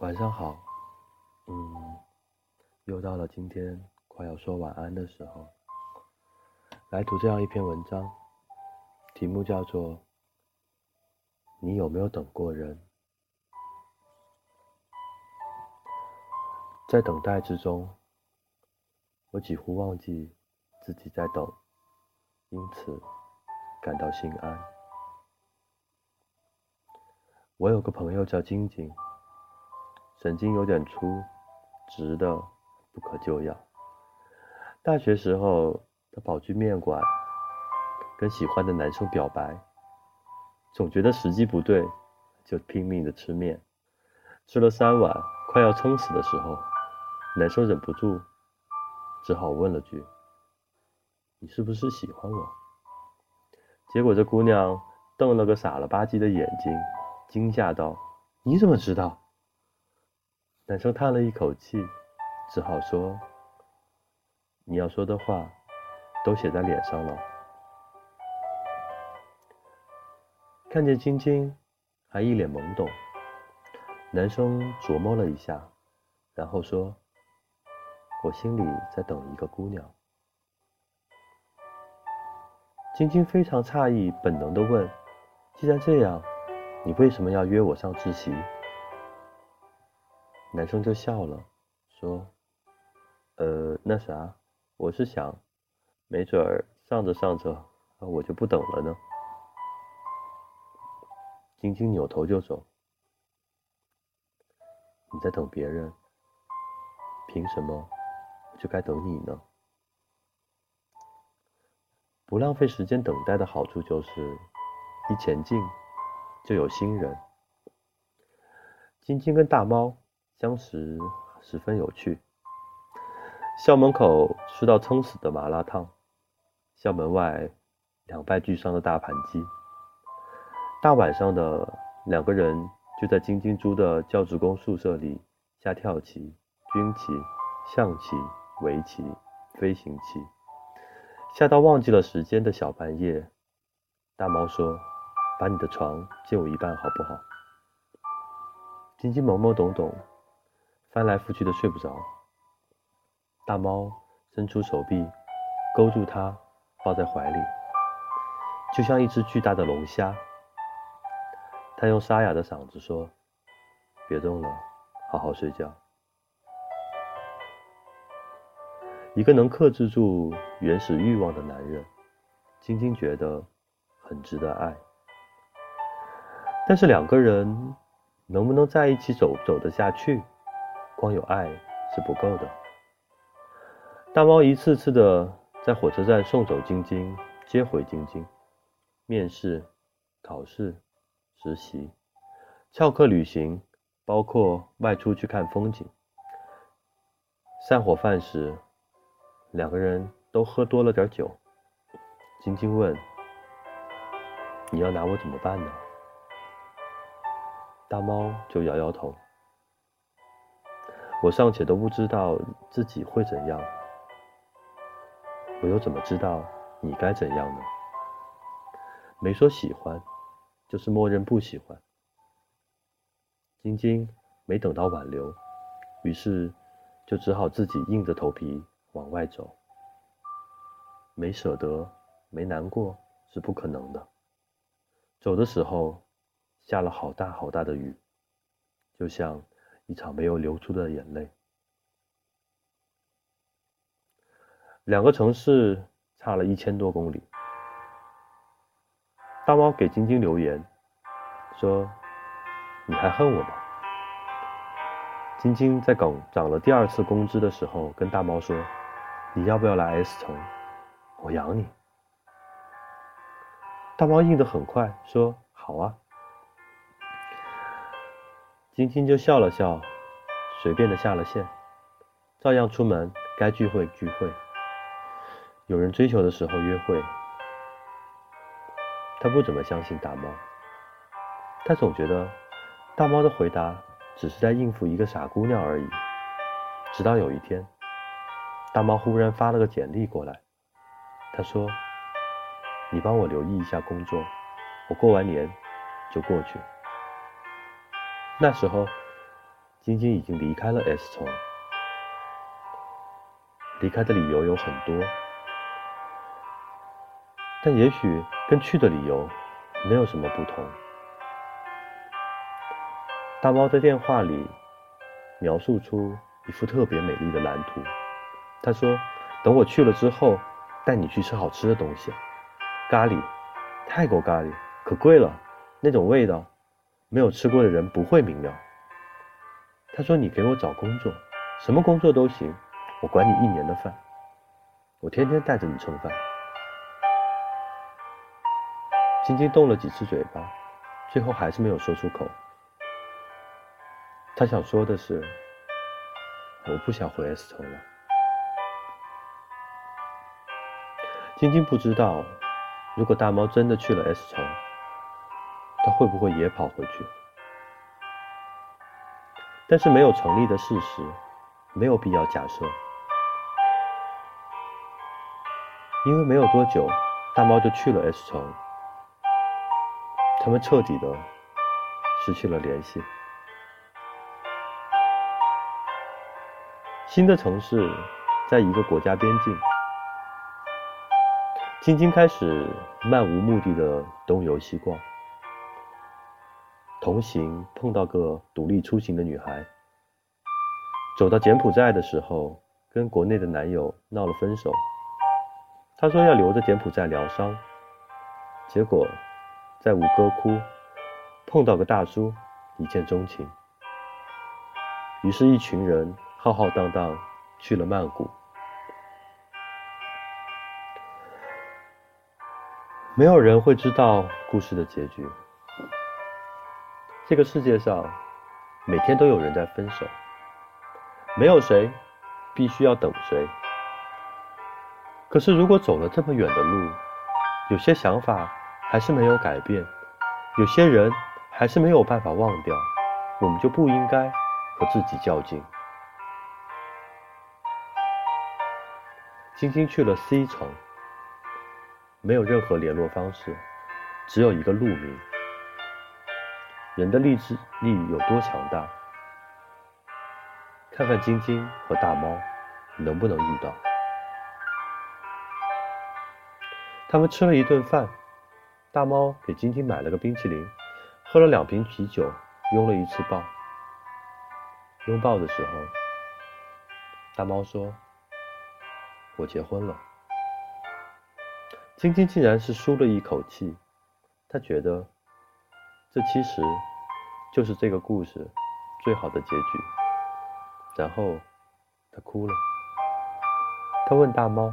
晚上好，嗯，又到了今天快要说晚安的时候，来读这样一篇文章，题目叫做《你有没有等过人》。在等待之中，我几乎忘记自己在等，因此感到心安。我有个朋友叫晶晶。神经有点粗，直的不可救药。大学时候，他跑去面馆，跟喜欢的男生表白，总觉得时机不对，就拼命的吃面。吃了三碗，快要撑死的时候，男生忍不住，只好问了句：“你是不是喜欢我？”结果这姑娘瞪了个傻了吧唧的眼睛，惊吓道：“你怎么知道？”男生叹了一口气，只好说：“你要说的话，都写在脸上了。”看见晶晶还一脸懵懂，男生琢磨了一下，然后说：“我心里在等一个姑娘。”晶晶非常诧异，本能的问：“既然这样，你为什么要约我上自习？”男生就笑了，说：“呃，那啥，我是想，没准儿上着上着，我就不等了呢。”晶晶扭头就走。你在等别人，凭什么我就该等你呢？不浪费时间等待的好处就是，一前进就有新人。晶晶跟大猫。相识十分有趣。校门口吃到撑死的麻辣烫，校门外两败俱伤的大盘鸡。大晚上的，两个人就在晶晶租的教职工宿舍里下跳棋、军棋、象棋、围棋、飞行棋，下到忘记了时间的小半夜。大猫说：“把你的床借我一半好不好？”晶晶懵懵懂懂。翻来覆去的睡不着，大猫伸出手臂勾住它，抱在怀里，就像一只巨大的龙虾。它用沙哑的嗓子说：“别动了，好好睡觉。”一个能克制住原始欲望的男人，晶晶觉得很值得爱。但是两个人能不能在一起走走得下去？光有爱是不够的。大猫一次次的在火车站送走晶晶，接回晶晶。面试、考试、实习、翘课旅行，包括外出去看风景。散伙饭时，两个人都喝多了点酒。晶晶问：“你要拿我怎么办呢？”大猫就摇摇头。我尚且都不知道自己会怎样，我又怎么知道你该怎样呢？没说喜欢，就是默认不喜欢。晶晶没等到挽留，于是就只好自己硬着头皮往外走。没舍得，没难过是不可能的。走的时候下了好大好大的雨，就像……一场没有流出的眼泪。两个城市差了一千多公里。大猫给晶晶留言说：“你还恨我吗？”晶晶在刚涨了第二次工资的时候，跟大猫说：“你要不要来 S 城？我养你。”大猫应的很快，说：“好啊。”晶晶就笑了笑，随便的下了线，照样出门，该聚会聚会。有人追求的时候约会。他不怎么相信大猫，他总觉得大猫的回答只是在应付一个傻姑娘而已。直到有一天，大猫忽然发了个简历过来，他说：“你帮我留意一下工作，我过完年就过去。”那时候，晶晶已经离开了 S 城，离开的理由有很多，但也许跟去的理由没有什么不同。大猫在电话里描述出一幅特别美丽的蓝图。他说：“等我去了之后，带你去吃好吃的东西，咖喱，泰国咖喱可贵了，那种味道，没有吃过的人不会明了。”他说：“你给我找工作，什么工作都行，我管你一年的饭，我天天带着你蹭饭。”晶晶动了几次嘴巴，最后还是没有说出口。他想说的是：“我不想回 S 城了。”晶晶不知道，如果大猫真的去了 S 城，他会不会也跑回去？但是没有成立的事实，没有必要假设，因为没有多久，大猫就去了 S 城，他们彻底的失去了联系。新的城市，在一个国家边境。晶晶开始漫无目的的东游西逛。同行碰到个独立出行的女孩。走到柬埔寨的时候，跟国内的男友闹了分手。她说要留着柬埔寨疗伤。结果，在吴哥窟碰到个大叔，一见钟情。于是，一群人。浩浩荡荡去了曼谷，没有人会知道故事的结局。这个世界上，每天都有人在分手，没有谁必须要等谁。可是，如果走了这么远的路，有些想法还是没有改变，有些人还是没有办法忘掉，我们就不应该和自己较劲。晶晶去了 C 城，没有任何联络方式，只有一个路名。人的意志力有多强大？看看晶晶和大猫能不能遇到。他们吃了一顿饭，大猫给晶晶买了个冰淇淋，喝了两瓶啤酒，拥了一次抱。拥抱的时候，大猫说。我结婚了，晶晶竟然是舒了一口气，她觉得这其实就是这个故事最好的结局。然后她哭了，她问大猫：“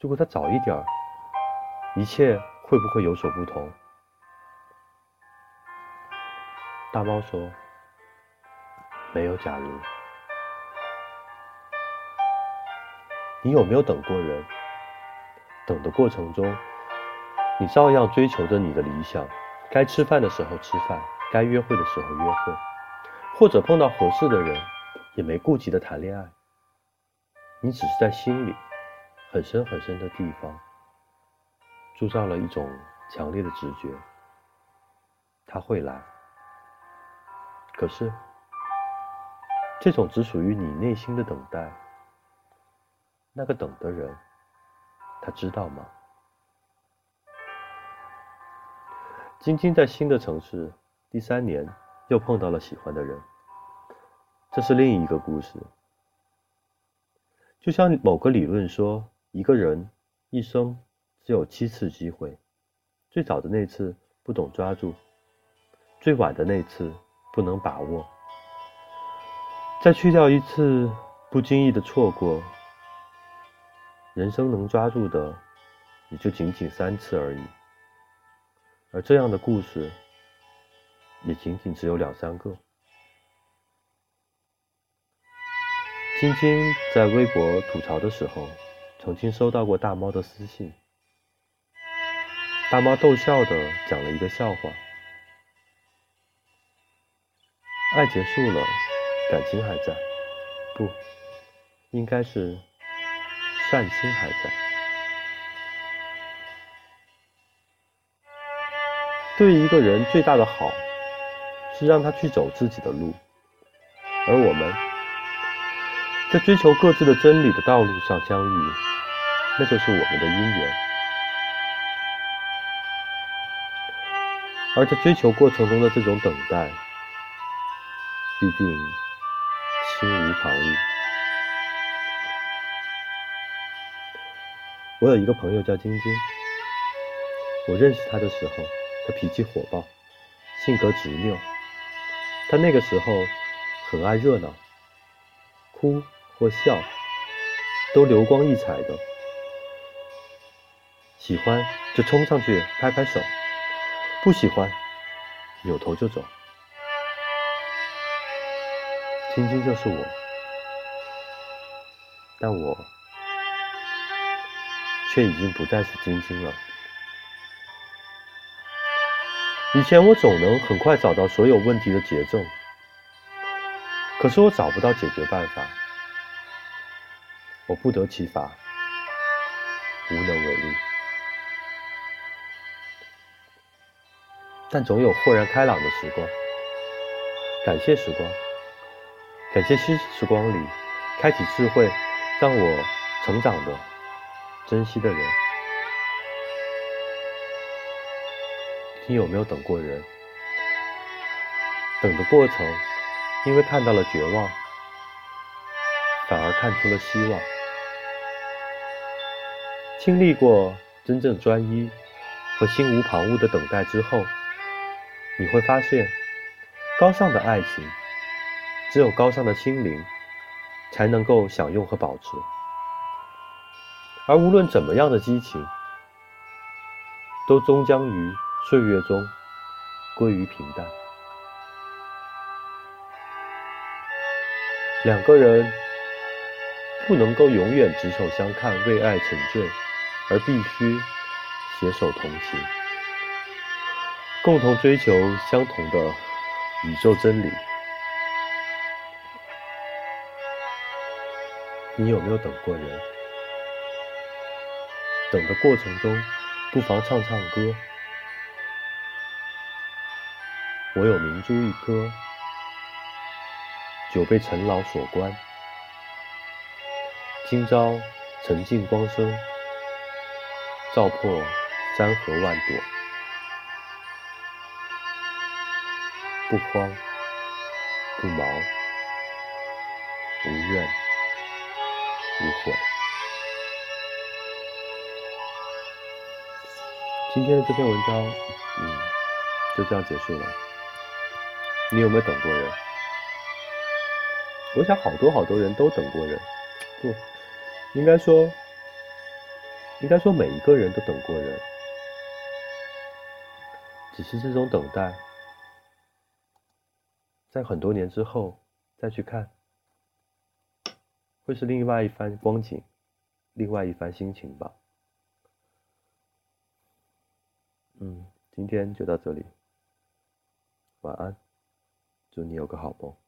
如果他早一点，一切会不会有所不同？”大猫说：“没有假如。”你有没有等过人？等的过程中，你照样追求着你的理想，该吃饭的时候吃饭，该约会的时候约会，或者碰到合适的人，也没顾及的谈恋爱。你只是在心里很深很深的地方，铸造了一种强烈的直觉，他会来。可是，这种只属于你内心的等待。那个等的人，他知道吗？晶晶在新的城市第三年又碰到了喜欢的人，这是另一个故事。就像某个理论说，一个人一生只有七次机会，最早的那次不懂抓住，最晚的那次不能把握，再去掉一次不经意的错过。人生能抓住的，也就仅仅三次而已，而这样的故事，也仅仅只有两三个。晶晶在微博吐槽的时候，曾经收到过大猫的私信，大猫逗笑的讲了一个笑话：爱结束了，感情还在，不，应该是。善心还在。对一个人最大的好，是让他去走自己的路，而我们在追求各自的真理的道路上相遇，那就是我们的姻缘。而在追求过程中的这种等待，必定心无旁骛。我有一个朋友叫晶晶，我认识她的时候，她脾气火爆，性格执拗。她那个时候很爱热闹，哭或笑都流光溢彩的，喜欢就冲上去拍拍手。不喜欢，扭头就走。晶晶就是我，但我却已经不再是晶晶了。以前我总能很快找到所有问题的节奏，可是我找不到解决办法，我不得其法，无能为力。但总有豁然开朗的时光，感谢时光，感谢新时光里开启智慧，让我成长的珍惜的人。你有没有等过人？等的过程，因为看到了绝望，反而看出了希望。经历过真正专一和心无旁骛的等待之后。你会发现，高尚的爱情，只有高尚的心灵才能够享用和保持。而无论怎么样的激情，都终将于岁月中归于平淡。两个人不能够永远执手相看，为爱沉醉，而必须携手同行。共同追求相同的宇宙真理。你有没有等过人？等的过程中，不妨唱唱歌。我有明珠一颗，久被尘劳所关。今朝沉静光生，照破山河万朵。不慌不忙，无怨无悔。今天的这篇文章，嗯，就这样结束了。你有没有等过人？我想好多好多人都等过人，不，应该说，应该说每一个人都等过人，只是这种等待。在很多年之后再去看，会是另外一番光景，另外一番心情吧。嗯，今天就到这里，晚安，祝你有个好梦。